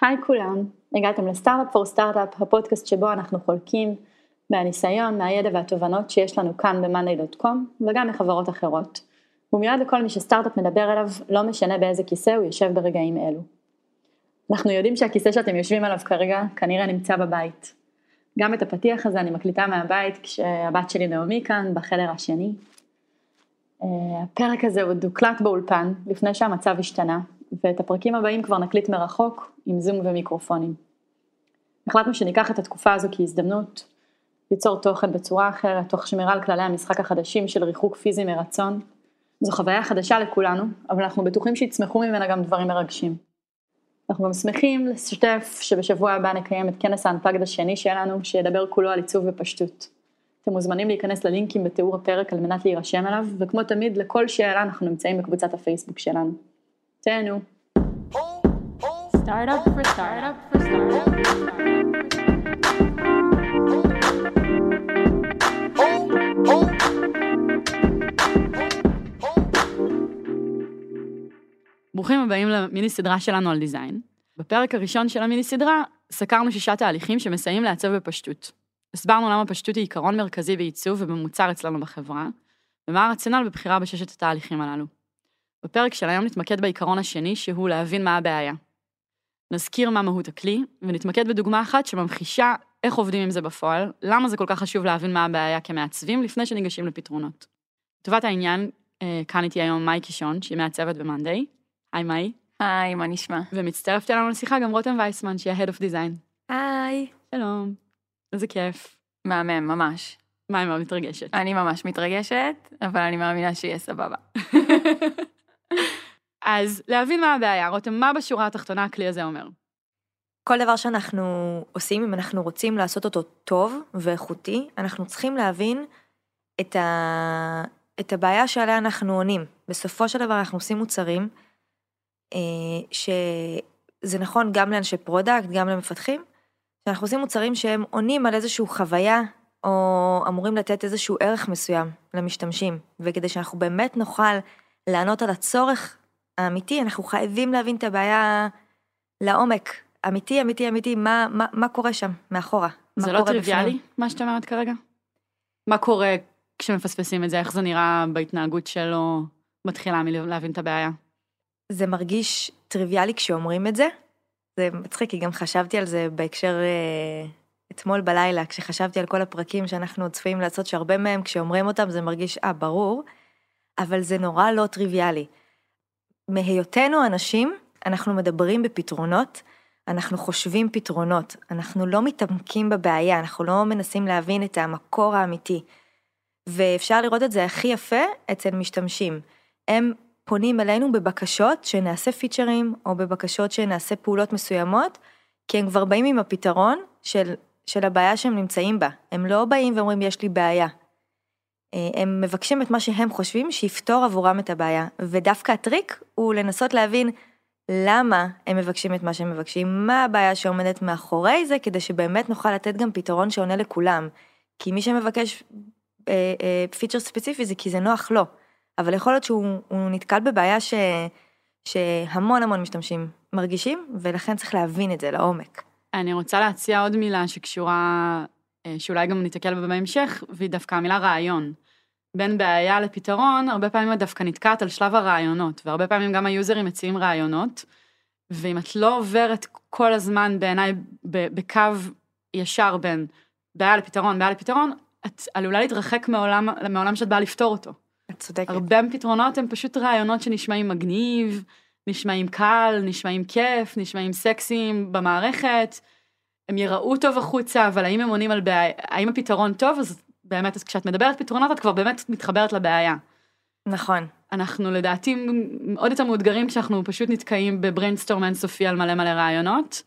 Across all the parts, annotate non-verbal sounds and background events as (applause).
היי כולם, הגעתם לסטארט-אפ פור סטארט-אפ, הפודקאסט שבו אנחנו חולקים מהניסיון, מהידע והתובנות שיש לנו כאן ב-monday.com וגם מחברות אחרות. הוא מיועד לכל מי שסטארט-אפ מדבר אליו, לא משנה באיזה כיסא הוא יושב ברגעים אלו. אנחנו יודעים שהכיסא שאתם יושבים עליו כרגע כנראה נמצא בבית. גם את הפתיח הזה אני מקליטה מהבית כשהבת שלי נעמי כאן בחדר השני. אה, הפרק הזה הוא דוקלט באולפן לפני שהמצב השתנה, ואת הפרקים הבאים כבר נקליט מרחוק עם זום ומיקרופונים. החלטנו שניקח את התקופה הזו כהזדמנות ליצור תוכן בצורה אחרת, תוך שמירה על כללי המשחק החדשים של ריחוק פיזי מרצון. זו חוויה חדשה לכולנו, אבל אנחנו בטוחים שיצמחו ממנה גם דברים מרגשים. אנחנו גם שמחים לשתף שבשבוע הבא נקיים את כנס האנפגד השני שלנו, שידבר כולו על עיצוב ופשטות. אתם מוזמנים להיכנס ללינקים בתיאור הפרק על מנת להירשם אליו, וכמו תמיד, לכל שאלה אנחנו נמצאים בקבוצת הפייסבוק שלנו. תהנו. Startup for startup for ברוכים הבאים למיני סדרה שלנו על דיזיין. בפרק הראשון של המיני סדרה סקרנו שישה תהליכים שמסייעים לעצב בפשטות. הסברנו למה פשטות היא עיקרון מרכזי בעיצוב ובמוצר אצלנו בחברה, ומה הרציונל בבחירה בששת התהליכים הללו. בפרק של היום נתמקד בעיקרון השני, שהוא להבין מה הבעיה. נזכיר מה מהות הכלי, ונתמקד בדוגמה אחת שממחישה איך עובדים עם זה בפועל, למה זה כל כך חשוב להבין מה הבעיה כמעצבים לפני שניגשים לפתרונות. לטובת העניין, אה, כאן איתי היום מאי קישון, שהיא מעצבת ב-Monday. היי מאי. היי, מה נשמע? ומצטרפת אלינו לשיחה גם רותם וייסמן, שהיא ה-Head of Design. היי. שלום. איזה כיף. מהמם, ממש. מאי מאוד מתרגשת. אני ממש מתרגשת, אבל אני מאמינה שיהיה סבבה. (laughs) אז להבין מה הבעיה, רותם, מה בשורה התחתונה הכלי הזה אומר? כל דבר שאנחנו עושים, אם אנחנו רוצים לעשות אותו טוב ואיכותי, אנחנו צריכים להבין את, ה... את הבעיה שעליה אנחנו עונים. בסופו של דבר אנחנו עושים מוצרים, אה, שזה נכון גם לאנשי product, גם למפתחים, שאנחנו עושים מוצרים שהם עונים על איזושהי חוויה, או אמורים לתת איזשהו ערך מסוים למשתמשים, וכדי שאנחנו באמת נוכל לענות על הצורך האמיתי, אנחנו חייבים להבין את הבעיה לעומק. אמיתי, אמיתי, אמיתי, מה, מה, מה קורה שם, מאחורה. זה לא טריוויאלי, בפנים. מה שאת אומרת כרגע? מה קורה כשמפספסים את זה, איך זה נראה בהתנהגות שלו מתחילה מלהבין את הבעיה? זה מרגיש טריוויאלי כשאומרים את זה. זה מצחיק, כי גם חשבתי על זה בהקשר אה, אתמול בלילה, כשחשבתי על כל הפרקים שאנחנו צפויים לעשות, שהרבה מהם כשאומרים אותם זה מרגיש, אה, ברור, אבל זה נורא לא טריוויאלי. מהיותנו אנשים, אנחנו מדברים בפתרונות, אנחנו חושבים פתרונות, אנחנו לא מתעמקים בבעיה, אנחנו לא מנסים להבין את המקור האמיתי. ואפשר לראות את זה הכי יפה אצל משתמשים. הם פונים אלינו בבקשות שנעשה פיצ'רים, או בבקשות שנעשה פעולות מסוימות, כי הם כבר באים עם הפתרון של, של הבעיה שהם נמצאים בה. הם לא באים ואומרים יש לי בעיה. אה, הם מבקשים את מה שהם חושבים שיפתור עבורם את הבעיה, ודווקא הטריק הוא לנסות להבין למה הם מבקשים את מה שהם מבקשים, מה הבעיה שעומדת מאחורי זה, כדי שבאמת נוכל לתת גם פתרון שעונה לכולם. כי מי שמבקש אה, אה, פיצ'ר ספציפי זה כי זה נוח לו, אבל יכול להיות שהוא נתקל בבעיה ש, שהמון המון משתמשים מרגישים, ולכן צריך להבין את זה לעומק. אני רוצה להציע עוד מילה שקשורה שאולי גם ניתקל בה בהמשך, והיא דווקא המילה רעיון. בין בעיה לפתרון, הרבה פעמים את דווקא נתקעת על שלב הרעיונות, והרבה פעמים גם היוזרים מציעים רעיונות, ואם את לא עוברת כל הזמן בעיניי בקו ישר בין בעיה לפתרון, בעיה לפתרון, את עלולה להתרחק מעולם, מעולם שאת באה לפתור אותו. את צודקת. הרבה פתרונות הם פשוט רעיונות שנשמעים מגניב, נשמעים קל, נשמעים כיף, נשמעים סקסיים במערכת. הם יראו טוב החוצה, אבל האם הם עונים על בעיה, האם הפתרון טוב, אז באמת, אז כשאת מדברת פתרונות, את כבר באמת מתחברת לבעיה. נכון. אנחנו לדעתי עוד יותר מאותגרים כשאנחנו פשוט נתקעים בבריינסטורם אינסופי על מלא מלא רעיונות.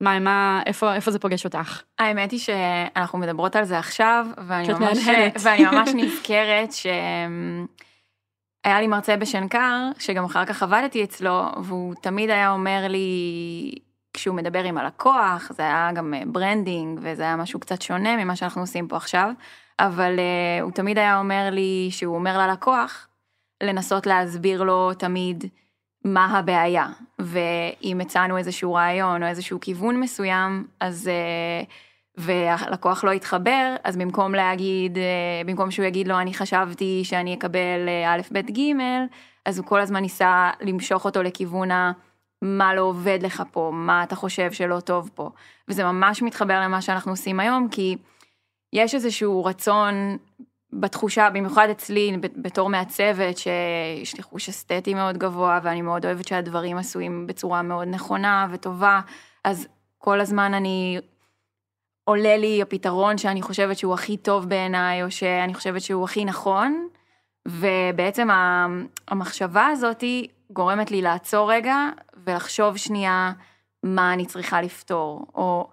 מה, מה, איפה, איפה זה פוגש אותך? האמת היא שאנחנו מדברות על זה עכשיו, ואני ממש, ואני ממש (laughs) נזכרת שהיה לי מרצה בשנקר, שגם אחר כך עבדתי אצלו, והוא תמיד היה אומר לי, כשהוא מדבר עם הלקוח, זה היה גם branding, וזה היה משהו קצת שונה ממה שאנחנו עושים פה עכשיו, אבל uh, הוא תמיד היה אומר לי, שהוא אומר ללקוח, לנסות להסביר לו תמיד מה הבעיה, ואם הצענו איזשהו רעיון או איזשהו כיוון מסוים, אז... אה, והלקוח לא יתחבר, אז במקום להגיד, אה, במקום שהוא יגיד לו, אני חשבתי שאני אקבל אה, א', ב', ג', אז הוא כל הזמן ניסה למשוך אותו לכיוון ה... מה לא עובד לך פה, מה אתה חושב שלא טוב פה. וזה ממש מתחבר למה שאנחנו עושים היום, כי יש איזשהו רצון בתחושה, במיוחד אצלי בתור מעצבת, שיש לי חוש אסתטי מאוד גבוה, ואני מאוד אוהבת שהדברים עשויים בצורה מאוד נכונה וטובה, אז כל הזמן אני, עולה לי הפתרון שאני חושבת שהוא הכי טוב בעיניי, או שאני חושבת שהוא הכי נכון, ובעצם המחשבה הזאתי גורמת לי לעצור רגע ולחשוב שנייה מה אני צריכה לפתור, או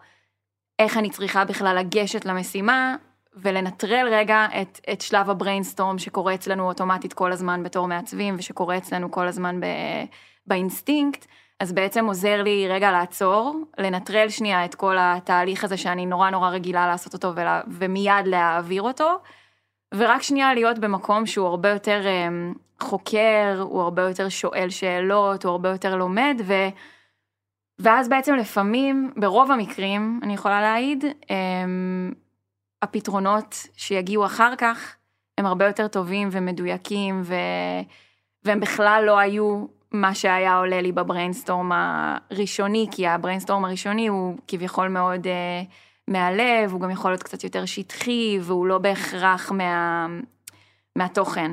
איך אני צריכה בכלל לגשת למשימה, ולנטרל רגע את, את שלב הבריינסטורם שקורה אצלנו אוטומטית כל הזמן בתור מעצבים, ושקורה אצלנו כל הזמן ב, באינסטינקט, אז בעצם עוזר לי רגע לעצור, לנטרל שנייה את כל התהליך הזה שאני נורא נורא רגילה לעשות אותו ולה, ומיד להעביר אותו, ורק שנייה להיות במקום שהוא הרבה יותר um, חוקר, הוא הרבה יותר שואל שאלות, הוא הרבה יותר לומד, ו... ואז בעצם לפעמים, ברוב המקרים, אני יכולה להעיד, um, הפתרונות שיגיעו אחר כך הם הרבה יותר טובים ומדויקים, ו... והם בכלל לא היו מה שהיה עולה לי ב brainstorm הראשוני, כי ה brainstorm הראשוני הוא כביכול מאוד uh, מהלב, הוא גם יכול להיות קצת יותר שטחי, והוא לא בהכרח מה, מהתוכן.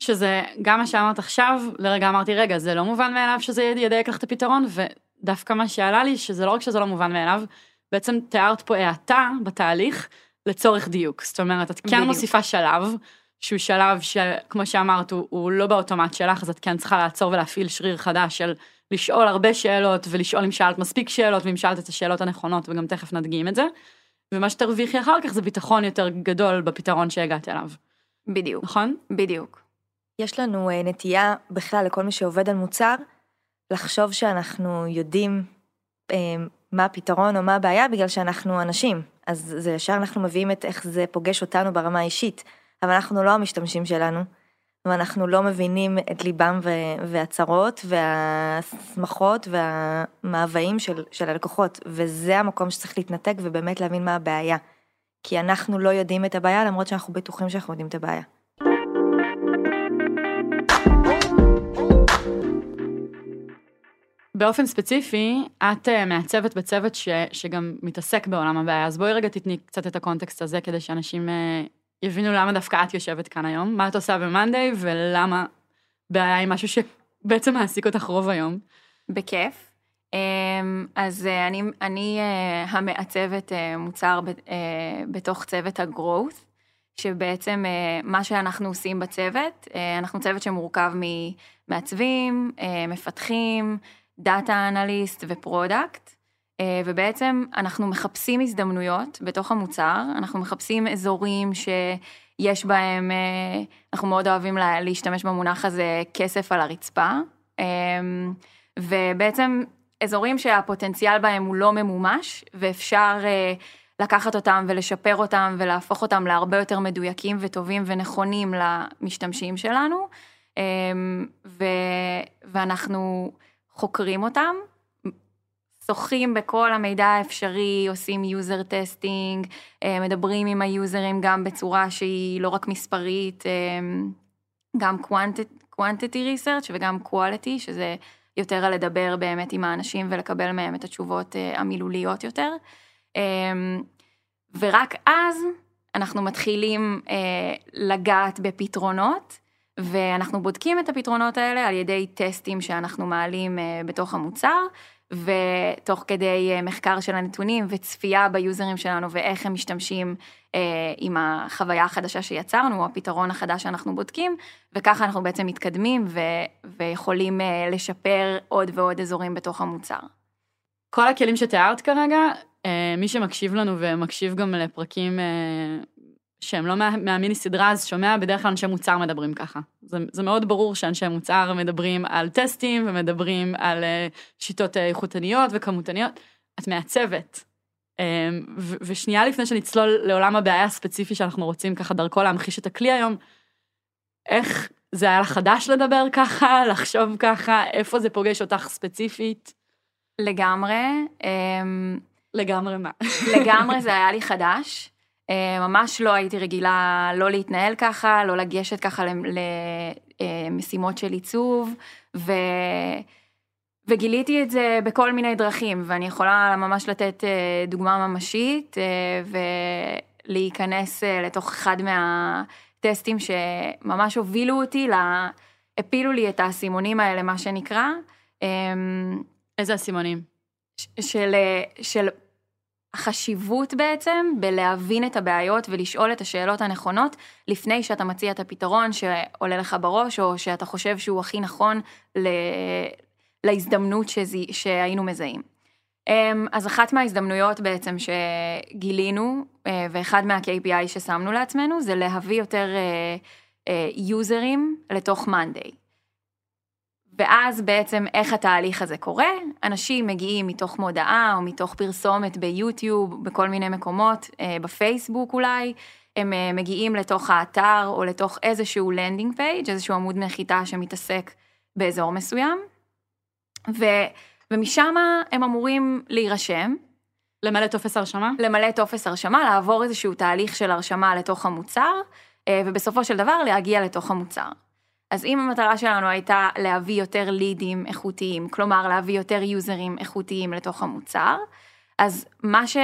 שזה גם מה שאמרת עכשיו, לרגע אמרתי, רגע, זה לא מובן מאליו שזה ידייק לך את הפתרון, ודווקא מה שעלה לי, שזה לא רק שזה לא מובן מאליו, בעצם תיארת פה האטה בתהליך לצורך דיוק. זאת אומרת, את כן בדיוק. מוסיפה שלב, שהוא שלב שכמו שאמרת, הוא, הוא לא באוטומט שלך, אז את כן צריכה לעצור ולהפעיל שריר חדש של לשאול הרבה שאלות, ולשאול אם שאלת מספיק שאלות, ואם שאלת את השאלות הנכונות, וגם תכף נדגים את זה. ומה שתרוויחי אחר כך זה ביטחון יותר גדול בפתרון שהגעת אליו. בדיוק. נכון? בדיוק. יש לנו אה, נטייה בכלל לכל מי שעובד על מוצר, לחשוב שאנחנו יודעים אה, מה הפתרון או מה הבעיה בגלל שאנחנו אנשים. אז זה ישר אנחנו מביאים את איך זה פוגש אותנו ברמה האישית. אבל אנחנו לא המשתמשים שלנו, ואנחנו לא מבינים את ליבם והצרות והשמחות והמאוויים של, של הלקוחות, וזה המקום שצריך להתנתק ובאמת להבין מה הבעיה. כי אנחנו לא יודעים את הבעיה למרות שאנחנו בטוחים שאנחנו יודעים את הבעיה. באופן ספציפי, את אה, מעצבת בצוות ש, שגם מתעסק בעולם הבעיה, אז בואי רגע תתני קצת את הקונטקסט הזה כדי שאנשים אה, יבינו למה דווקא את יושבת כאן היום, מה את עושה במאנדיי ולמה בעיה היא משהו שבעצם מעסיק אותך רוב היום. בכיף. אמ, אז אה, אני, אני אה, המעצבת אה, מוצר בתוך צוות ה-growth, שבעצם מה שאנחנו עושים בצוות, אנחנו צוות שמורכב ממעצבים, מפתחים, data analyst ו product. אה, ובעצם אנחנו מחפשים הזדמנויות בתוך המוצר, אנחנו מחפשים אזורים שיש בהם, אה, אנחנו מאוד אוהבים להשתמש במונח הזה כסף על הרצפה, אה, ובעצם אזורים שהפוטנציאל בהם הוא לא ממומש, ואפשר לקחת אותם ולשפר אותם ולהפוך אותם להרבה יותר מדויקים וטובים ונכונים למשתמשים שלנו, ואנחנו חוקרים אותם. שוחים בכל המידע האפשרי, עושים user testing, אה, מדברים עם היוזרים גם בצורה שהיא לא רק מספרית, אה, גם quantity research וגם quality, שזה יותר על לדבר באמת עם האנשים ולקבל מהם את התשובות אה, המילוליות יותר. ורק אז אנחנו מתחילים לגעת בפתרונות. ואנחנו בודקים את הפתרונות האלה על ידי טסטים שאנחנו מעלים בתוך המוצר, ותוך כדי אה, מחקר של הנתונים וצפייה ביוזרים שלנו ואיך הם משתמשים אה, עם החוויה החדשה שיצרנו, או הפתרון החדש שאנחנו בודקים, וככה אנחנו בעצם מתקדמים ו- ויכולים אה, לשפר עוד ועוד אזורים בתוך המוצר. כל הכלים שתיארת כרגע, אה, מי שמקשיב לנו ומקשיב גם לפרקים אה, שהם לא מה, מהמיני סדרה, אז שומע בדרך כלל אנשי מוצר מדברים ככה. זה, זה מאוד ברור שאנשי מוצר מדברים על טסטים ומדברים על uh, שיטות אה, איכותניות וכמותניות. את מעצבת. Um, ו- ושנייה לפני שנצלול לעולם הבעיה הספציפי שאנחנו רוצים ככה דרכו להמחיש את הכלי היום, איך זה היה לך חדש לדבר ככה, (laughs) לחשוב ככה, איפה זה פוגש אותך ספציפית? לגמרי, לגמרי מה. לגמרי זה היה לי חדש. אה, ממש לא הייתי רגילה לא להתנהל ככה, לא לגשת ככה למשימות של עיצוב, ו... וגיליתי את זה בכל מיני דרכים, ואני יכולה ממש לתת אה, דוגמה ממשית אה, ולהיכנס לתוך אחד מהטסטים שממש הובילו אותי, לה... הפילו לי את האסימונים האלה, מה שנקרא. אמ, איזה אסימונים? של, של החשיבות בעצם בלהבין את הבעיות ולשאול את השאלות הנכונות לפני שאתה מציע את הפתרון שעולה לך בראש או שאתה חושב שהוא הכי נכון ל... להזדמנות שזי... שהיינו מזהים. אמ, אז אחת מההזדמנויות בעצם שגילינו אה, ואחד מה-KPI ששמנו לעצמנו זה להביא יותר יוזרים לתוך מאנדיי. ואז בעצם איך התהליך הזה קורה, אנשים מגיעים מתוך מודעה או מתוך פרסומת ביוטיוב, בכל מיני מקומות, אה, בפייסבוק אולי, הם אה, מגיעים לתוך האתר או לתוך איזשהו landing page, איזשהו עמוד נחיתה שמתעסק באזור מסוים, ו, ומשם הם אמורים להירשם. למלא טופס הרשמה? למלא טופס הרשמה, לעבור איזשהו תהליך של הרשמה לתוך המוצר, אה, ובסופו של דבר להגיע לתוך המוצר. אז אם המטרה שלנו הייתה להביא יותר leads איכותיים, כלומר להביא יותר users איכותיים לתוך המוצר, אז מה ש...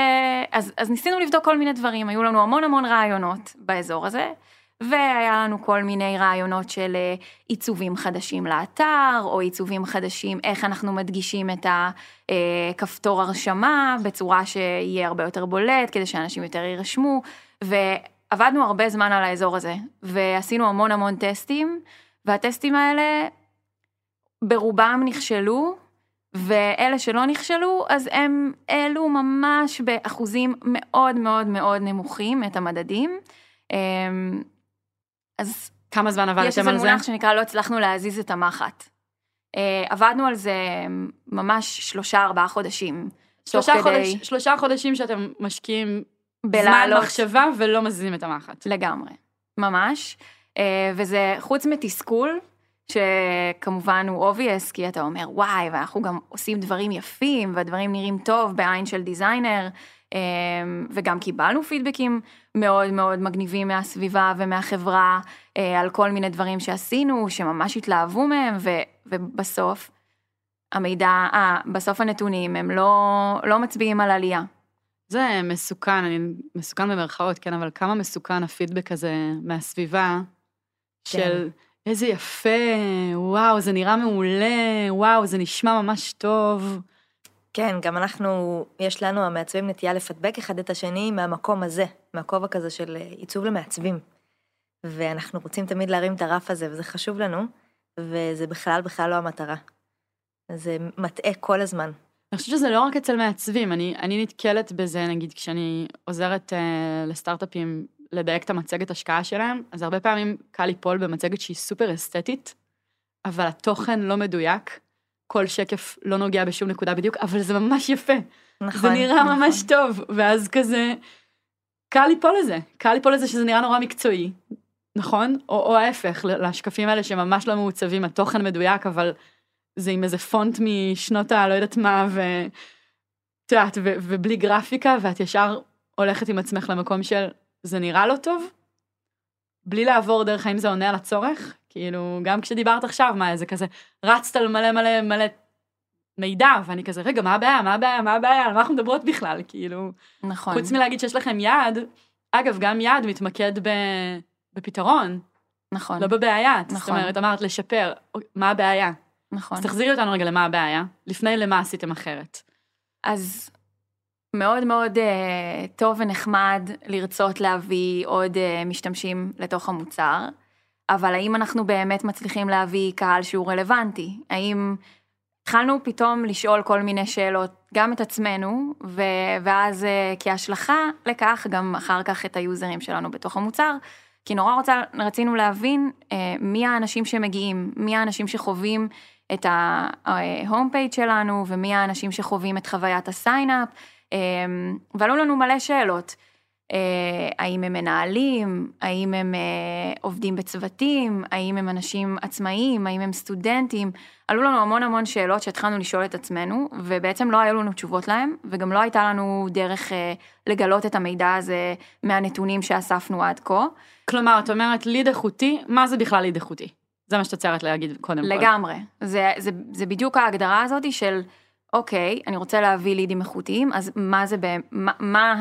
אז, אז ניסינו לבדוק כל מיני דברים, היו לנו המון המון רעיונות באזור הזה, והיה לנו כל מיני רעיונות של אה, עיצובים חדשים לאתר, או עיצובים חדשים, איך אנחנו מדגישים את הכפתור הרשמה בצורה שיהיה הרבה יותר בולט, כדי שאנשים יותר יירשמו, ועבדנו הרבה זמן על האזור הזה, ועשינו המון המון טסטים. והטסטים האלה ברובם נכשלו, ואלה שלא נכשלו, אז הם העלו ממש באחוזים מאוד מאוד מאוד נמוכים את המדדים. אמ, אז כמה זמן עבדתם על זה? יש איזה מונח שנקרא לא הצלחנו להזיז את המחט. אה, עבדנו על זה ממש שלושה ארבעה חודשים. שלושה, כדי... חודש, שלושה חודשים שאתם משקיעים בלעלות. זמן מחשבה ולא מזיזים את המחט. לגמרי, ממש. אה, וזה חוץ מתסכול, שכמובן הוא obvious, כי אתה אומר וואי, ואנחנו גם עושים דברים יפים, והדברים נראים טוב בעין של דיזיינר, אה, וגם קיבלנו פידבקים מאוד מאוד מגניבים מהסביבה ומהחברה, אה, על כל מיני דברים שעשינו, שממש התלהבו מהם, ו, ובסוף, המידע, אה, בסוף הנתונים הם לא, לא מצביעים על עלייה. זה מסוכן, אני מסוכן במרכאות, כן, אבל כמה מסוכן הפידבק הזה מהסביבה, כן. של איזה יפה, וואו, זה נראה מעולה, וואו, זה נשמע ממש טוב. כן, גם אנחנו, יש לנו המעצבים נטייה לפדבק אחד את השני מהמקום הזה, מהכובע כזה של עיצוב למעצבים. ואנחנו רוצים תמיד להרים את הרף הזה, וזה חשוב לנו, וזה בכלל בכלל לא המטרה. זה מטעה כל הזמן. אני חושבת שזה לא רק אצל מעצבים, אני, אני נתקלת בזה, נגיד, כשאני עוזרת uh, לסטארט-אפים לדייק את המצגת השקעה שלהם, אז הרבה פעמים קל ליפול במצגת שהיא סופר אסתטית, אבל התוכן לא מדויק, כל שקף לא נוגע בשום נקודה בדיוק, אבל זה ממש יפה. נכון. זה נראה נכון. ממש טוב, ואז כזה, קל ליפול לזה, קל ליפול לזה שזה נראה נורא מקצועי, נכון? או, או ההפך, לשקפים האלה שממש לא מעוצבים, התוכן מדויק, אבל זה עם איזה פונט משנות הלא יודעת מה, ו... את יודעת, ובלי גרפיקה, ואת ישר הולכת עם עצמך למקום של זה נראה לא טוב, בלי לעבור דרך האם זה עונה על הצורך, כאילו, גם כשדיברת עכשיו, מה, זה כזה, רצת על מלא מלא מלא מידע, ואני כזה, רגע, מה הבעיה, מה הבעיה, מה הבעיה, על מה אנחנו מדברות בכלל, כאילו. נכון. חוץ מלהגיד שיש לכם יעד, אגב, גם יעד מתמקד ב, בפתרון. נכון. לא בבעיה. נכון. זאת אומרת, אמרת לשפר, מה הבעיה? נכון. אז תחזירי אותנו רגע למה הבעיה, לפני למה עשיתם אחרת. אז מאוד מאוד uh, טוב ונחמד לרצות להביא עוד uh, משתמשים לתוך המוצר, אבל האם אנחנו באמת מצליחים להביא קהל שהוא רלוונטי? האם התחלנו פתאום לשאול כל מיני שאלות, גם את עצמנו, ו- ואז uh, כהשלכה לכך גם אחר כך את היוזרים שלנו בתוך המוצר, כי נורא רוצה, רצינו להבין uh, מי האנשים שמגיעים, מי האנשים שחווים את ה home page שלנו ומי האנשים שחווים את חוויית ה sign-up. אמ, ועלו לנו מלא שאלות. אה, האם הם מנהלים, האם הם אה, עובדים בצוותים, האם הם אנשים עצמאיים, האם הם סטודנטים. עלו לנו המון המון שאלות שהתחלנו לשאול את עצמנו, ובעצם לא היו לנו תשובות להם, וגם לא הייתה לנו דרך אה, לגלות את המידע הזה מהנתונים שאספנו עד כה. כלומר, את אומרת ליד איכותי, מה זה בכלל ליד איכותי? זה מה שאת ציירת להגיד קודם כל. לגמרי. זה, זה, זה בדיוק ההגדרה הזאת של, אוקיי, אני רוצה להביא לידים איכותיים, אז מה זה, מה, מה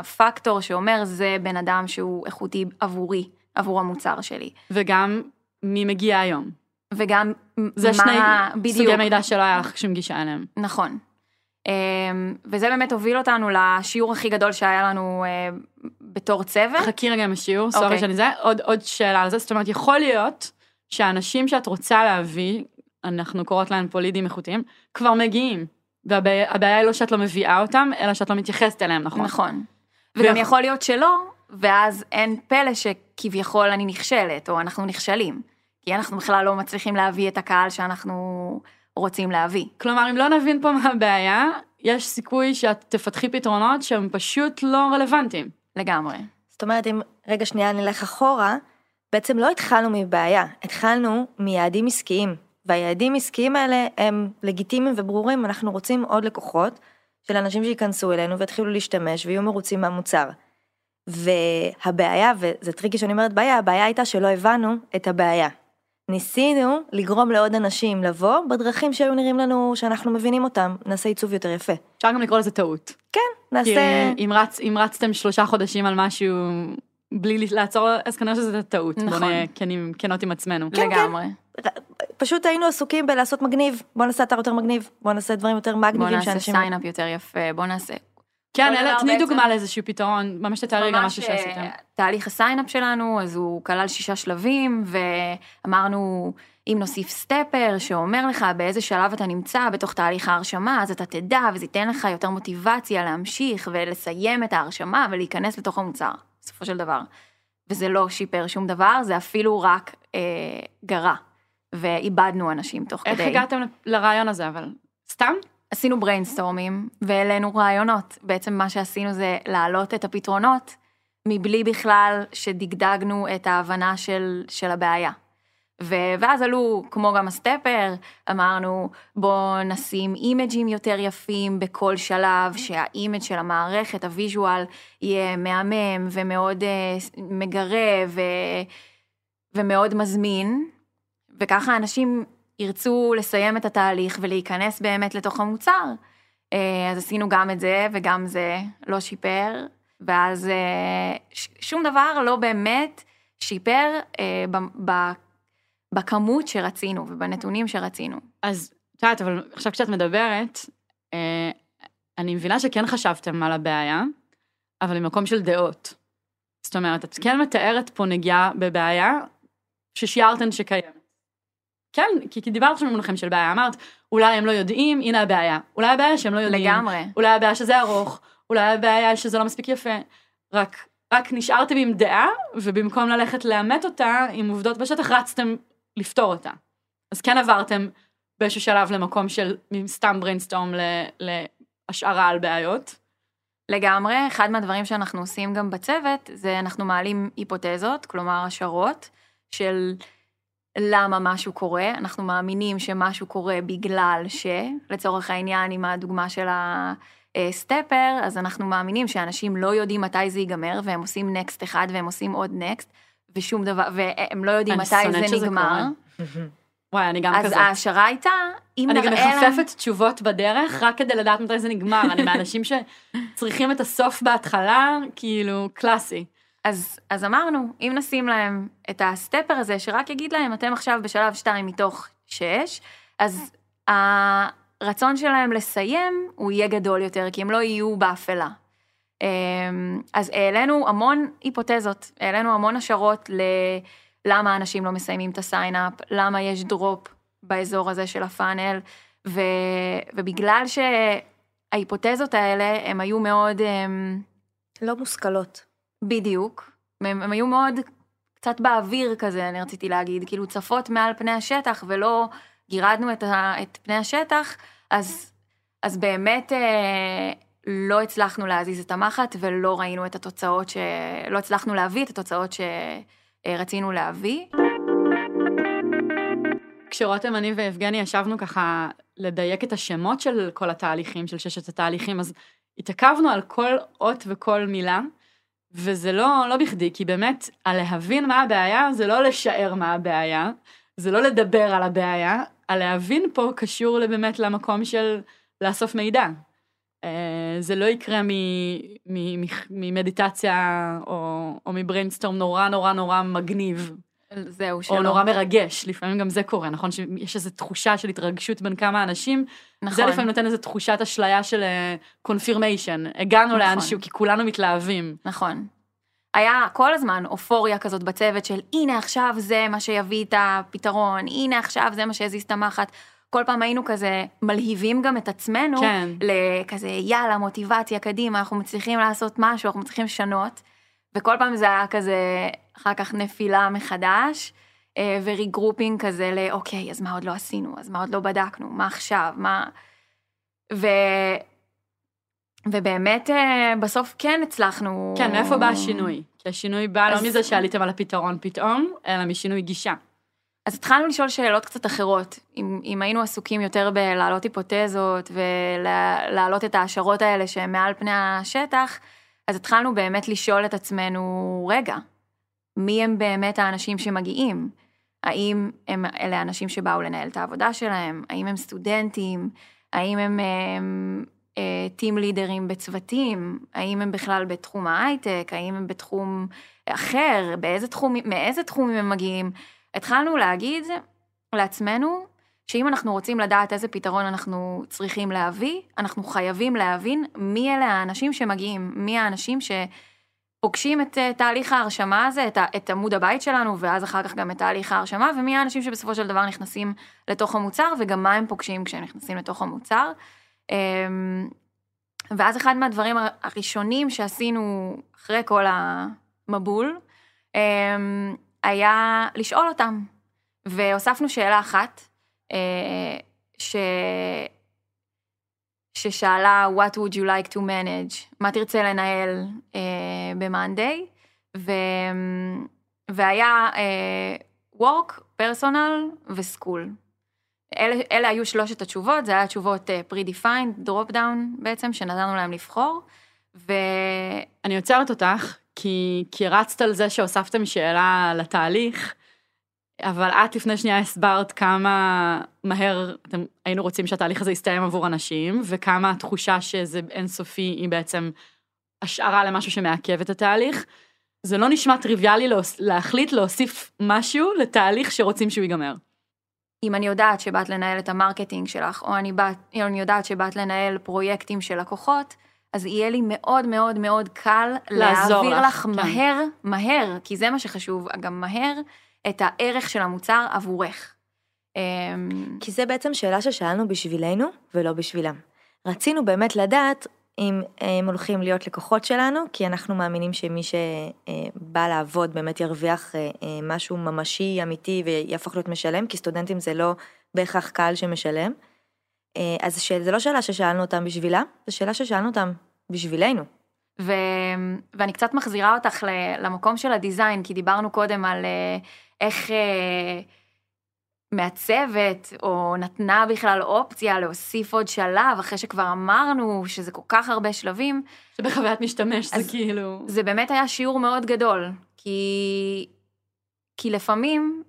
הפקטור שאומר זה בן אדם שהוא איכותי עבורי, עבור המוצר שלי. וגם מי מגיע היום. וגם זה מה, שני בדיוק. סוגי מידע שלא היה לך שום גישה אליהם. נכון. אמ, וזה באמת הוביל אותנו לשיעור הכי גדול שהיה לנו אה, בתור צוות. חכי רגע עם השיעור, סורי אוקיי. שאני זה, עוד, עוד שאלה על זה, זאת אומרת, יכול להיות שהאנשים שאת רוצה להביא, אנחנו קוראות להם פה לידים איכותיים, כבר מגיעים. והבעיה היא לא שאת לא מביאה אותם, אלא שאת לא מתייחסת אליהם, נכון? נכון. וגם ויכ- יכול להיות שלא, ואז אין פלא שכביכול אני נכשלת, או אנחנו נכשלים. כי אנחנו בכלל לא מצליחים להביא את הקהל שאנחנו רוצים להביא. כלומר, אם לא נבין פה מה הבעיה, יש סיכוי שאת תפתחי פתרונות שהם פשוט לא רלוונטיים. לגמרי. זאת אומרת, אם רגע שנייה נלך אחורה, בעצם לא התחלנו מבעיה, התחלנו מיעדים עסקיים. והיעדים העסקיים האלה הם לגיטימיים וברורים, אנחנו רוצים עוד לקוחות של אנשים שייכנסו אלינו ויתחילו להשתמש ויהיו מרוצים מהמוצר. והבעיה, וזה tricky שאני אומרת בעיה, הבעיה הייתה שלא הבנו את הבעיה. ניסינו לגרום לעוד אנשים לבוא בדרכים שהיו נראים לנו שאנחנו מבינים אותם, נעשה עיצוב יותר יפה. אפשר גם לקרוא לזה טעות. כן, כי נעשה... אם, רצ, אם רצתם שלושה חודשים על משהו בלי לעצור, אז כנראה שזה טעות. נכון. בוא נהיה כנים, כנות עם עצמנו. כן. לגמרי. פשוט היינו עסוקים בלעשות מגניב, בוא נעשה אתר יותר מגניב, בוא נעשה דברים יותר בוא מגניבים נעשה שאנשים... סיינאפ יותר יפה, בוא נעשה. כן, אלה, תני דוגמה לאיזשהו פתרון, ממש תתארי ממש, משהו שעשיתם. אה, תהליך ה sign-up שלנו, אז הוא כלל שישה שלבים, ואמרנו, אם נוסיף stepper שאומר לך באיזה שלב אתה נמצא בתוך תהליך ההרשמה, אז אתה תדע, וזה ייתן לך יותר מוטיבציה להמשיך ולסיים את ההרשמה ולהיכנס לתוך המוצר, בסופו של דבר. וזה לא שיפר שום דבר, זה אפילו רק אה, גרע. ואיבדנו אנשים תוך איך כדי. הגעתם לרעיון הזה, אבל סתם? עשינו brainstorms והעלינו רעיונות. בעצם מה שעשינו זה להעלות את הפתרונות מבלי בכלל שדגדגנו את ההבנה של, של הבעיה. ו- ואז עלו, כמו גם ה stepper, אמרנו בואו נשים images יותר יפים בכל שלב, שה image של המערכת, ה visual, יהיה מהמם ומאוד uh, מגרה ו- ומאוד מזמין, וככה אנשים ירצו לסיים את התהליך ולהיכנס באמת לתוך המוצר. אה, אז עשינו גם את זה וגם זה לא שיפר, ואז אה, שום דבר לא באמת שיפר אה, בכמות שרצינו ובנתונים שרצינו. אז את יודעת, אבל עכשיו כשאת מדברת, אני מבינה שכן חשבתם על הבעיה, אבל ממקום של דעות. זאת אומרת, את כן מתארת פה נגיעה בבעיה ששיערתן שקיימת. כן, כי, כי דיברת שם במונחים של בעיה, אמרת, אולי הם לא יודעים, הנה הבעיה. אולי הבעיה שהם לא יודעים. לגמרי. אולי הבעיה שזה ארוך, אולי הבעיה שזה לא מספיק יפה. רק, רק נשארתם עם דעה, ובמקום ללכת לאמת אותה עם עובדות בשטח, רצתם לפתור אותה. אז כן עברתם באיזשהו שלב למקום של סתם brainstorm להשערה על בעיות. לגמרי, אחד מהדברים שאנחנו עושים גם בצוות, זה אנחנו מעלים היפותזות, כלומר השערות, של למה משהו קורה, אנחנו מאמינים שמשהו קורה בגלל ש, לצורך העניין עם הדוגמה של הסטפר, אז אנחנו מאמינים שאנשים לא יודעים מתי זה ייגמר, והם עושים נקסט אחד והם עושים עוד נקסט, ושום דבר, והם לא יודעים מתי זה נגמר. קורה. וואי, אני גם אז כזאת. ההשערה הייתה, אם אני גם נראה. מחפפת תשובות בדרך, רק כדי לדעת מתי זה נגמר. אני (laughs) מהאנשים שצריכים את הסוף בהתחלה, כאילו, קלאסי. אז, אז אמרנו, אם נשים להם את ה stepper הזה, שרק יגיד להם, אתם עכשיו בשלב 2 מתוך 6, אז הרצון שלהם לסיים הוא יהיה גדול יותר, כי הם לא יהיו באפלה. אמ, אז העלינו המון היפותזות, העלינו המון השערות ללמה אנשים לא מסיימים את ה sign-up, למה יש drop באזור הזה של ה funnel, ו, ובגלל שההיפותזות האלה, הם היו מאוד... הם, לא מושכלות. בדיוק. הם, הם היו מאוד קצת באוויר כזה, אני רציתי להגיד, כאילו צפות מעל פני השטח ולא גירדנו את, ה, את פני השטח, אז, אז באמת אה, לא הצלחנו להזיז את המחט ולא ראינו את התוצאות ש... לא הצלחנו להביא את התוצאות שרצינו להביא. כשרותם, אני ויבגני ישבנו ככה לדייק את השמות של כל התהליכים, של ששת התהליכים, אז התעכבנו על כל אות וכל מילה, וזה לא, לא בכדי, כי באמת, הלהבין מה הבעיה זה לא לשער מה הבעיה, זה לא לדבר על הבעיה, הלהבין פה קשור באמת למקום של לאסוף מידע. אה, זה לא יקרה ממדיטציה או, או מבריינסטורם נורא נורא נורא מגניב. זהו, שלא. או נורא מרגש, לפעמים גם זה קורה, נכון? שיש איזו תחושה של התרגשות בין כמה אנשים. נכון. זה לפעמים נותן איזו תחושת אשליה של קונפירמיישן. אה, הגענו נכון. לאנשהו כי כולנו מתלהבים. נכון. היה כל הזמן אופוריה כזאת בצוות של הנה עכשיו זה מה שיביא את הפתרון, הנה עכשיו זה מה שיזיז את המחט. כל פעם היינו כזה מלהיבים גם את עצמנו, כן. לכזה יאללה מוטיבציה קדימה אנחנו מצליחים לעשות משהו אנחנו מצליחים לשנות. וכל פעם זה היה כזה אחר כך נפילה מחדש אה, ו regrouping כזה לאוקיי אז מה עוד לא עשינו אז מה עוד לא בדקנו מה עכשיו מה. ו... ובאמת אה, בסוף כן הצלחנו. כן, מאיפה בא השינוי? כי השינוי בא לא אז... לא מזה שעליתם על הפתרון פתאום, אלא משינוי גישה. אז התחלנו לשאול שאלות קצת אחרות. אם, אם היינו עסוקים יותר בלהעלות היפותזות ולהעלות את ההשערות האלה שהן מעל פני השטח, אז התחלנו באמת לשאול את עצמנו, רגע, מי הם באמת האנשים שמגיעים? האם הם אלה האנשים שבאו לנהל את העבודה שלהם? האם הם סטודנטים? האם הם, הם טים לידרים בצוותים? האם הם בכלל בתחום ההייטק? האם הם בתחום אחר? באיזה תחומים, מאיזה תחומים הם מגיעים? התחלנו להגיד לעצמנו שאם אנחנו רוצים לדעת איזה פתרון אנחנו צריכים להביא, אנחנו חייבים להבין מי אלה האנשים שמגיעים, מי האנשים שפוגשים את אה, תהליך ההרשמה הזה, את, את עמוד הבית שלנו, ואז אחר כך גם את תהליך ההרשמה, ומי האנשים שבסופו של דבר נכנסים לתוך המוצר, וגם מה הם פוגשים כשהם נכנסים לתוך המוצר. אמ, ואז אחד מהדברים הראשונים שעשינו אחרי כל המבול, אמ, היה לשאול אותם. והוספנו שאלה אחת, אה, ש... ששאלה What would you like to manage? מה תרצה לנהל אה, ב-Monday? ו... והיה אה, work, personal ו-school. אלה, אלה היו שלושת התשובות, זה היה תשובות uh, pre-defined, drop down בעצם, שנתנו להם לבחור. ו... אני עוצרת אותך, כי, כי רצת על זה שהוספתם שאלה לתהליך, אבל את לפני שנייה הסברת כמה מהר אתם היינו רוצים שהתהליך הזה יסתיים עבור אנשים, וכמה התחושה שזה אינסופי היא בעצם השערה למשהו שמעכב את התהליך. זה לא נשמע טריוויאלי להחליט להוסיף משהו לתהליך שרוצים שהוא ייגמר. אם אני יודעת שבאת לנהל את ה marketing שלך, או אני, באת, או אני יודעת שבאת לנהל פרויקטים של לקוחות, אז יהיה לי מאוד מאוד מאוד קל להעביר לך, לך כן. מהר, מהר, כי זה מה שחשוב, גם מהר, את הערך של המוצר עבורך. אמ, כי זה בעצם שאלה ששאלנו בשבילנו ולא בשבילם. רצינו באמת לדעת אם הם הולכים להיות לקוחות שלנו, כי אנחנו מאמינים שמי שבא לעבוד באמת ירוויח אה, אה, משהו ממשי, אמיתי ויהפוך להיות משלם, כי סטודנטים זה לא בהכרח קהל שמשלם. אה, אז זו לא שאלה ששאלנו אותם בשבילה, זו שאלה ששאלנו אותם בשבילנו. ו... ואני קצת מחזירה אותך למקום של הדיזיין, כי דיברנו קודם על איך מעצבת, או נתנה בכלל אופציה להוסיף עוד שלב, אחרי שכבר אמרנו שזה כל כך הרבה שלבים. שבחוויית משתמש זה כאילו... זה באמת היה שיעור מאוד גדול, כי, כי לפעמים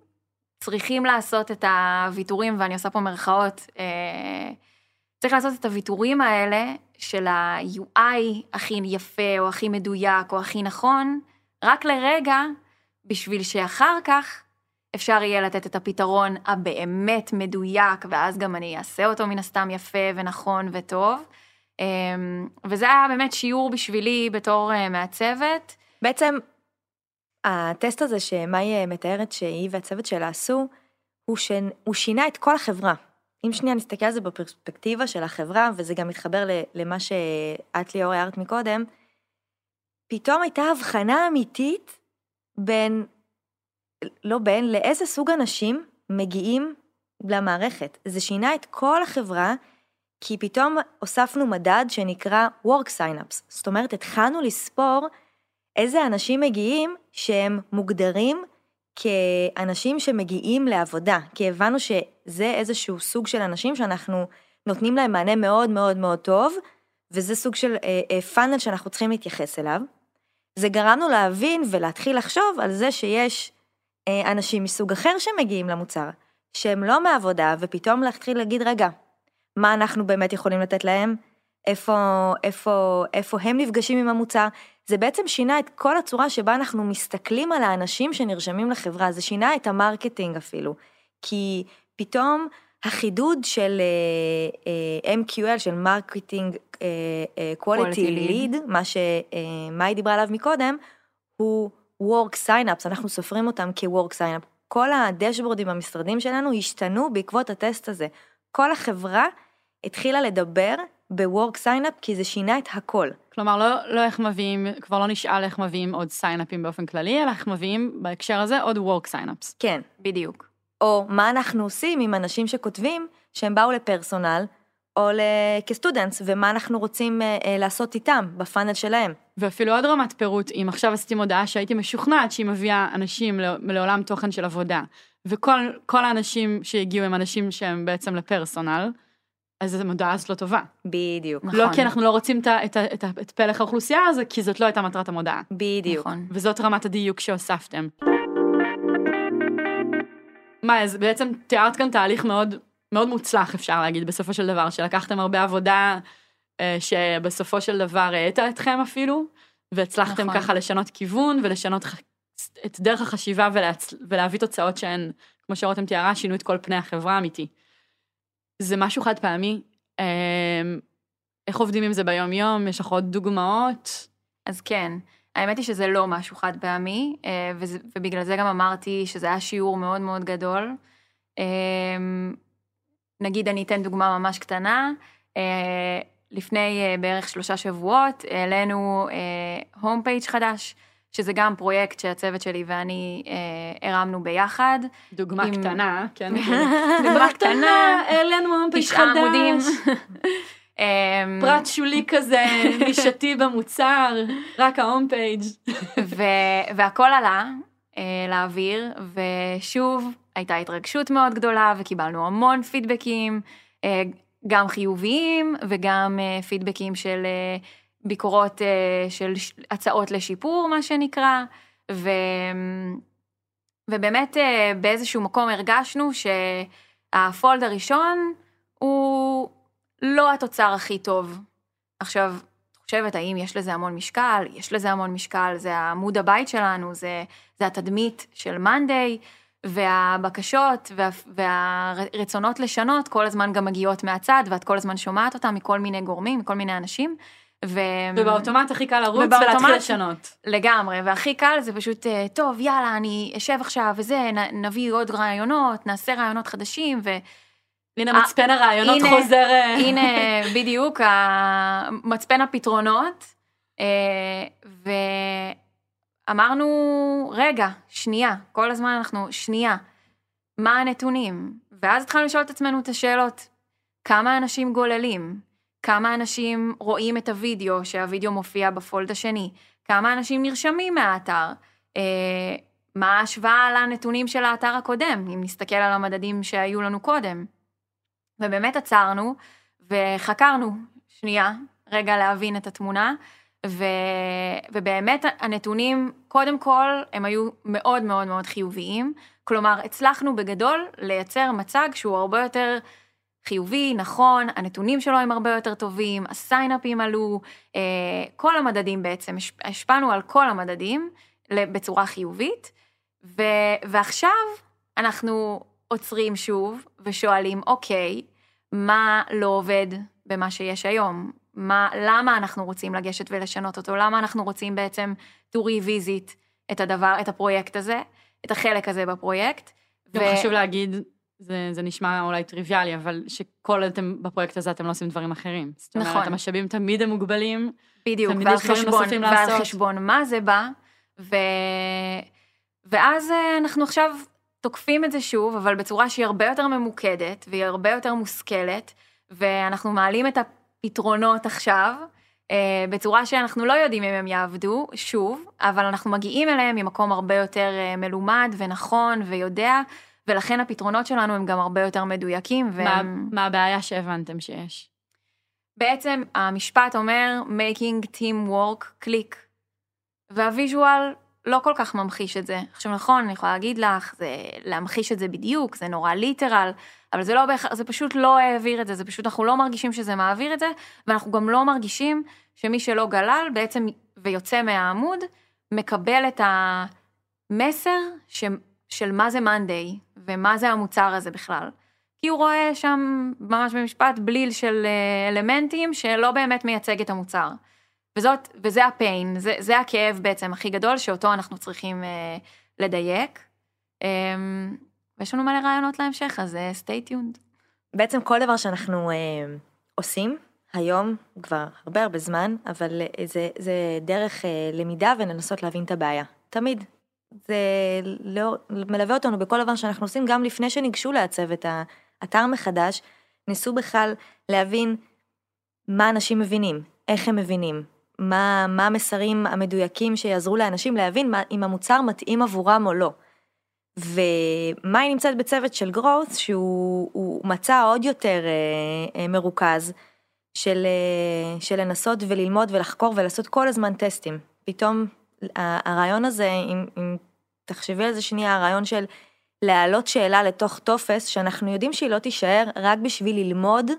צריכים לעשות את הוויתורים, ואני עושה פה מרכאות, אה, צריך לעשות את הוויתורים האלה של ה-UI הכי יפה, או הכי מדויק, או הכי נכון, רק לרגע, בשביל שאחר כך אפשר יהיה לתת את הפתרון הבאמת מדויק, ואז גם אני אעשה אותו מן הסתם יפה ונכון וטוב. אמ, וזה היה באמת שיעור בשבילי בתור אה, מעצבת. בעצם הטסט הזה שמאי מתארת שהיא והצוות שלה עשו, הוא, ש... הוא שינה את כל החברה. אם שנייה נסתכל על זה בפרספקטיבה של החברה, וזה גם מתחבר למה שאת ליאור הערת מקודם, פתאום הייתה הבחנה אמיתית בין לא בין, לאיזה סוג אנשים מגיעים למערכת. זה שינה את כל החברה, כי פתאום הוספנו מדד שנקרא Work Signups. זאת אומרת, התחלנו לספור איזה אנשים מגיעים שהם מוגדרים כאנשים שמגיעים לעבודה, כי הבנו שזה איזשהו סוג של אנשים שאנחנו נותנים להם מענה מאוד מאוד מאוד טוב, וזה סוג של אה, אה, פאנל שאנחנו צריכים להתייחס אליו. זה גרם לנו להבין ולהתחיל לחשוב על זה שיש אה, אנשים מסוג אחר שמגיעים למוצר, שהם לא מעבודה, ופתאום להתחיל להגיד, רגע, מה אנחנו באמת יכולים לתת להם? איפה, איפה, איפה הם נפגשים עם המוצר? זה בעצם שינה את כל הצורה שבה אנחנו מסתכלים על האנשים שנרשמים לחברה, זה שינה את ה marketing אפילו. כי פתאום החידוד של uh, uh, MQL, של marketing quality lead, מה שמאי דיברה עליו מקודם, הוא work sign-ups, אנחנו סופרים אותם כ-work sign-up. כל ה dashboardים במשרדים שלנו השתנו בעקבות הטסט הזה. כל החברה התחילה לדבר ב-work sign-up כי זה שינה את הכל. כלומר, לא, לא איך מביאים, כבר לא נשאל איך מביאים עוד sign-upים באופן כללי, אלא איך מביאים בהקשר הזה עוד work sign-ups. כן. בדיוק. או מה אנחנו עושים עם אנשים שכותבים שהם באו לפרסונל, או כסטודנטס, ומה אנחנו רוצים אה, אה, לעשות איתם בפאנל שלהם. ואפילו עוד רמת פירוט, אם עכשיו עשיתי מודעה שהייתי משוכנעת שהיא מביאה אנשים לעולם תוכן של עבודה, וכל האנשים שהגיעו הם אנשים שהם בעצם לפרסונל, אז המודעה הזאת לא טובה. בדיוק. לא נכון. כי אנחנו לא רוצים את, את, את, את פלח האוכלוסייה הזה, כי זאת לא הייתה מטרת המודעה. בדיוק. נכון. וזאת רמת הדיוק שהוספתם. מה, אז בעצם תיארת כאן תהליך מאוד, מאוד מוצלח, אפשר להגיד, בסופו של דבר, שלקחתם הרבה עבודה, אה, שבסופו של דבר האטה אתכם אפילו, והצלחתם נכון. ככה לשנות כיוון ולשנות את דרך החשיבה ולהצ... ולהביא תוצאות שהן, כמו שרותם תיארה, שינו את כל פני החברה האמיתי. זה משהו חד פעמי. אה, איך עובדים עם זה ביום-יום? יש לך עוד דוגמאות? אז כן. האמת היא שזה לא משהו חד פעמי, אה, ובגלל זה גם אמרתי שזה היה שיעור מאוד מאוד גדול. אה, נגיד אני אתן דוגמה ממש קטנה, אה, לפני בערך שלושה שבועות העלינו home page חדש, שזה גם פרויקט שהצוות שלי ואני הרמנו ביחד. דוגמה עם... קטנה, כן. (laughs) דוגמה קטנה, (laughs) העלינו home page חדש. תשעה עמודים. (laughs) אמ, פרט שולי כזה, נישתי במוצר, רק ההום פייג'. והכל עלה אה, לאוויר, ושוב, הייתה התרגשות מאוד גדולה, וקיבלנו המון פידבקים, אה, גם חיוביים, וגם אה, פידבקים של ביקורות, של הצעות לשיפור, מה שנקרא, ו... ובאמת באיזשהו מקום הרגשנו שהפולד הראשון הוא לא התוצר הכי טוב. עכשיו, את חושבת, האם יש לזה המון משקל? יש לזה המון משקל, זה עמוד הבית שלנו, זה, זה התדמית של מאנדיי, והבקשות וה, והרצונות לשנות כל הזמן גם מגיעות מהצד, ואת כל הזמן שומעת אותם מכל מיני גורמים, מכל מיני אנשים. ו... ובאוטומט הכי קל לרוץ ולהתחיל לשנות. לגמרי, והכי קל זה פשוט, אה, טוב, יאללה, אני אשב עכשיו וזה, נביא עוד רעיונות, נעשה רעיונות חדשים, ו... הנה אה, מצפן הרעיונות הנה, חוזר. אה. הנה, בדיוק, מצפן הפתרונות. אה, ואמרנו, רגע, שנייה, כל הזמן אנחנו, שנייה, מה הנתונים? ואז התחלנו לשאול את עצמנו את השאלות, כמה אנשים גוללים? כמה אנשים רואים את הוידאו, שהוידאו מופיע בפולד השני? כמה אנשים נרשמים מהאתר? מה ההשוואה לנתונים של האתר הקודם, אם נסתכל על המדדים שהיו לנו קודם? ובאמת עצרנו וחקרנו שנייה, רגע להבין את התמונה, ו... ובאמת הנתונים, קודם כל, הם היו מאוד מאוד מאוד חיוביים. כלומר, הצלחנו בגדול לייצר מצג שהוא הרבה יותר חיובי, נכון, הנתונים שלו הם הרבה יותר טובים, הסיינאפים עלו, אה, כל המדדים בעצם, השפענו על כל המדדים בצורה חיובית, ו... ועכשיו אנחנו עוצרים שוב ושואלים, אוקיי, מה לא עובד במה שיש היום? מה, למה אנחנו רוצים לגשת ולשנות אותו? למה אנחנו רוצים בעצם to revisit את הדבר, את הפרויקט הזה, את החלק הזה בפרויקט? גם ו... חשוב להגיד, זה, זה נשמע אולי טריוויאלי, אבל שכל אתם, בפרויקט הזה אתם לא עושים דברים אחרים. זאת אומרת, נכון. המשאבים תמיד הם מוגבלים. בדיוק, ועל חשבון, ועל חשבון מה זה בא, ו... ואז אה, אנחנו עכשיו תוקפים את זה שוב, אבל בצורה שהיא הרבה יותר ממוקדת והיא הרבה יותר מושכלת, ואנחנו מעלים את הפתרונות עכשיו, אה, בצורה שאנחנו לא יודעים אם הם יעבדו, שוב, אבל אנחנו מגיעים אליהם ממקום הרבה יותר אה, מלומד ונכון ויודע, ולכן הפתרונות שלנו הם גם הרבה יותר מדויקים. מה, והם... מה הבעיה שהבנתם שיש? בעצם המשפט אומר making team work click, והוויז'ואל לא כל כך ממחיש את זה. עכשיו נכון, אני יכולה להגיד לך, זה להמחיש את זה בדיוק, זה נורא ליטרל, אבל זה לא בהכרח, זה פשוט לא העביר את זה, זה פשוט אנחנו לא מרגישים שזה מעביר את זה, ואנחנו גם לא מרגישים שמי שלא גלל בעצם ויוצא מהעמוד, מקבל את המסר ש, של מה זה מאנדיי, ומה זה המוצר הזה בכלל. כי הוא רואה שם ממש במשפט בליל של אה, אלמנטים שלא באמת מייצג את המוצר. וזאת, וזה הפיין, זה, זה הכאב בעצם הכי גדול שאותו אנחנו צריכים אה, לדייק. אה, ויש לנו מלא רעיונות להמשך, אז אה, stay tuned. בעצם כל דבר שאנחנו אה, עושים היום, כבר הרבה הרבה זמן, אבל אה, זה, זה דרך אה, למידה ולנסות להבין את הבעיה. תמיד. זה לא, מלווה אותנו בכל דבר שאנחנו עושים, גם לפני שניגשו לעצב את האתר מחדש, ניסו בכלל להבין מה אנשים מבינים, איך הם מבינים, מה, מה המסרים המדויקים שיעזרו לאנשים להבין מה, אם המוצר מתאים עבורם או לא. ומאי נמצאת בצוות של growth שהוא מצא עוד יותר אה, אה, מרוכז של, אה, של לנסות וללמוד ולחקור ולעשות כל הזמן טסטים. פתאום הרעיון הזה, אם, אם תחשבי על זה שנייה, הרעיון של להעלות שאלה לתוך טופס שאנחנו יודעים שהיא לא תישאר רק בשביל ללמוד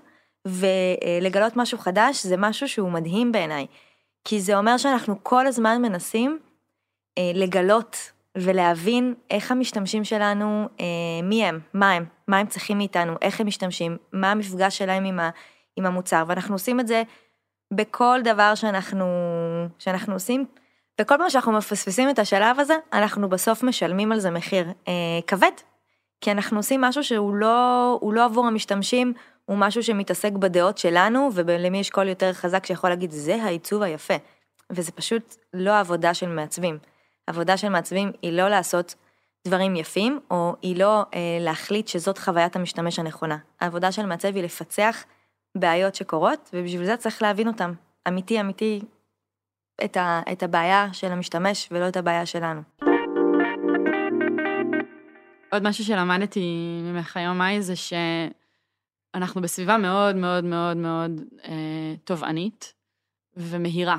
ולגלות משהו חדש, זה משהו שהוא מדהים בעיניי. כי זה אומר שאנחנו כל הזמן מנסים אה, לגלות ולהבין איך המשתמשים שלנו, אה, מי הם, מה הם, מה הם צריכים מאיתנו, איך הם משתמשים, מה המפגש שלהם עם, ה, עם המוצר, ואנחנו עושים את זה בכל דבר שאנחנו, שאנחנו עושים, וכל פעם שאנחנו מפספסים את השלב הזה, אנחנו בסוף משלמים על זה מחיר אה, כבד, כי אנחנו עושים משהו שהוא לא, לא עבור המשתמשים, הוא משהו שמתעסק בדעות שלנו, ולמי יש קול יותר חזק שיכול להגיד, זה העיצוב היפה. וזה פשוט לא עבודה של מעצבים. עבודה של מעצבים היא לא לעשות דברים יפים, או היא לא אה, להחליט שזאת חוויית המשתמש הנכונה. העבודה של מעצב היא לפצח בעיות שקורות, ובשביל זה צריך להבין אותם. אמיתי אמיתי, את, ה, את הבעיה של המשתמש ולא את הבעיה שלנו. עוד משהו שלמדתי ממך היום, מאי, זה שאנחנו בסביבה מאוד מאוד מאוד מאוד אה, תובענית ומהירה.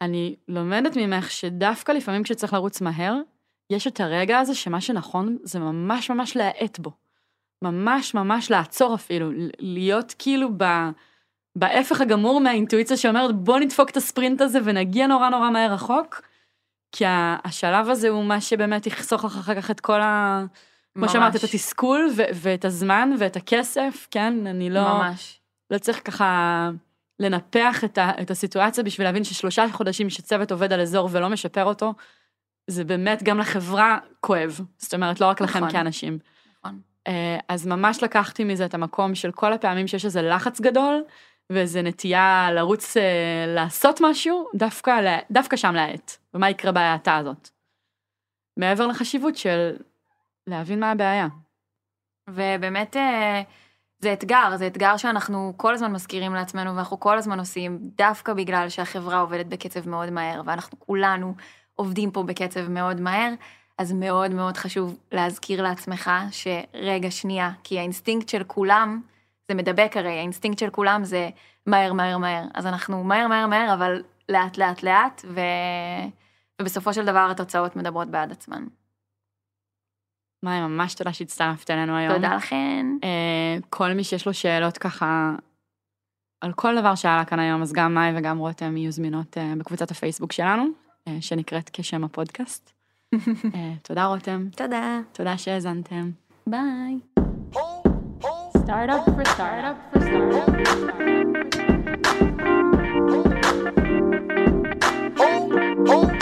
אני לומדת ממך שדווקא לפעמים כשצריך לרוץ מהר, יש את הרגע הזה שמה שנכון זה ממש ממש להאט בו. ממש ממש לעצור אפילו, להיות כאילו ב... בהפך הגמור מהאינטואיציה שאומרת בוא נדפוק את הספרינט הזה ונגיע נורא נורא מהר רחוק, כי השלב הזה הוא מה שבאמת יחסוך לך אחר כך את כל ה... כמו שאמרת, את התסכול ו- ואת הזמן ואת הכסף, כן, אני לא... ממש. לא צריך ככה לנפח את, ה- את הסיטואציה בשביל להבין ששלושה חודשים שצוות עובד על אזור ולא משפר אותו, זה באמת גם לחברה כואב. זאת אומרת, לא רק לכם נכון. כאנשים. נכון. אה, אז ממש לקחתי מזה את המקום של כל הפעמים שיש איזה לחץ גדול, ואיזה נטייה לרוץ אה, לעשות משהו, דווקא, דווקא שם להאט, ומה יקרה בהאטה הזאת. מעבר לחשיבות של להבין מה הבעיה. ובאמת אה, זה אתגר, זה אתגר שאנחנו כל הזמן מזכירים לעצמנו ואנחנו כל הזמן עושים, דווקא בגלל שהחברה עובדת בקצב מאוד מהר ואנחנו כולנו עובדים פה בקצב מאוד מהר, אז מאוד מאוד חשוב להזכיר לעצמך שרגע שנייה, כי האינסטינקט של כולם, זה מדבק הרי, האינסטינקט של כולם זה מהר מהר מהר, אז אנחנו מהר מהר מהר אבל לאט לאט לאט ו... ובסופו של דבר התוצאות מדברות בעד עצמן. מאי, ממש תודה שהצטרפת אלינו היום. תודה לכן. אה, כל מי שיש לו שאלות ככה על כל דבר שעלה כאן היום, אז גם מאי וגם רותם יהיו זמינות אה, בקבוצת הפייסבוק שלנו, אה, שנקראת כשם הפודקאסט. (laughs) תודה רותם. תודה. תודה שהאזנתם. ביי. Startup for startup for for startup. For.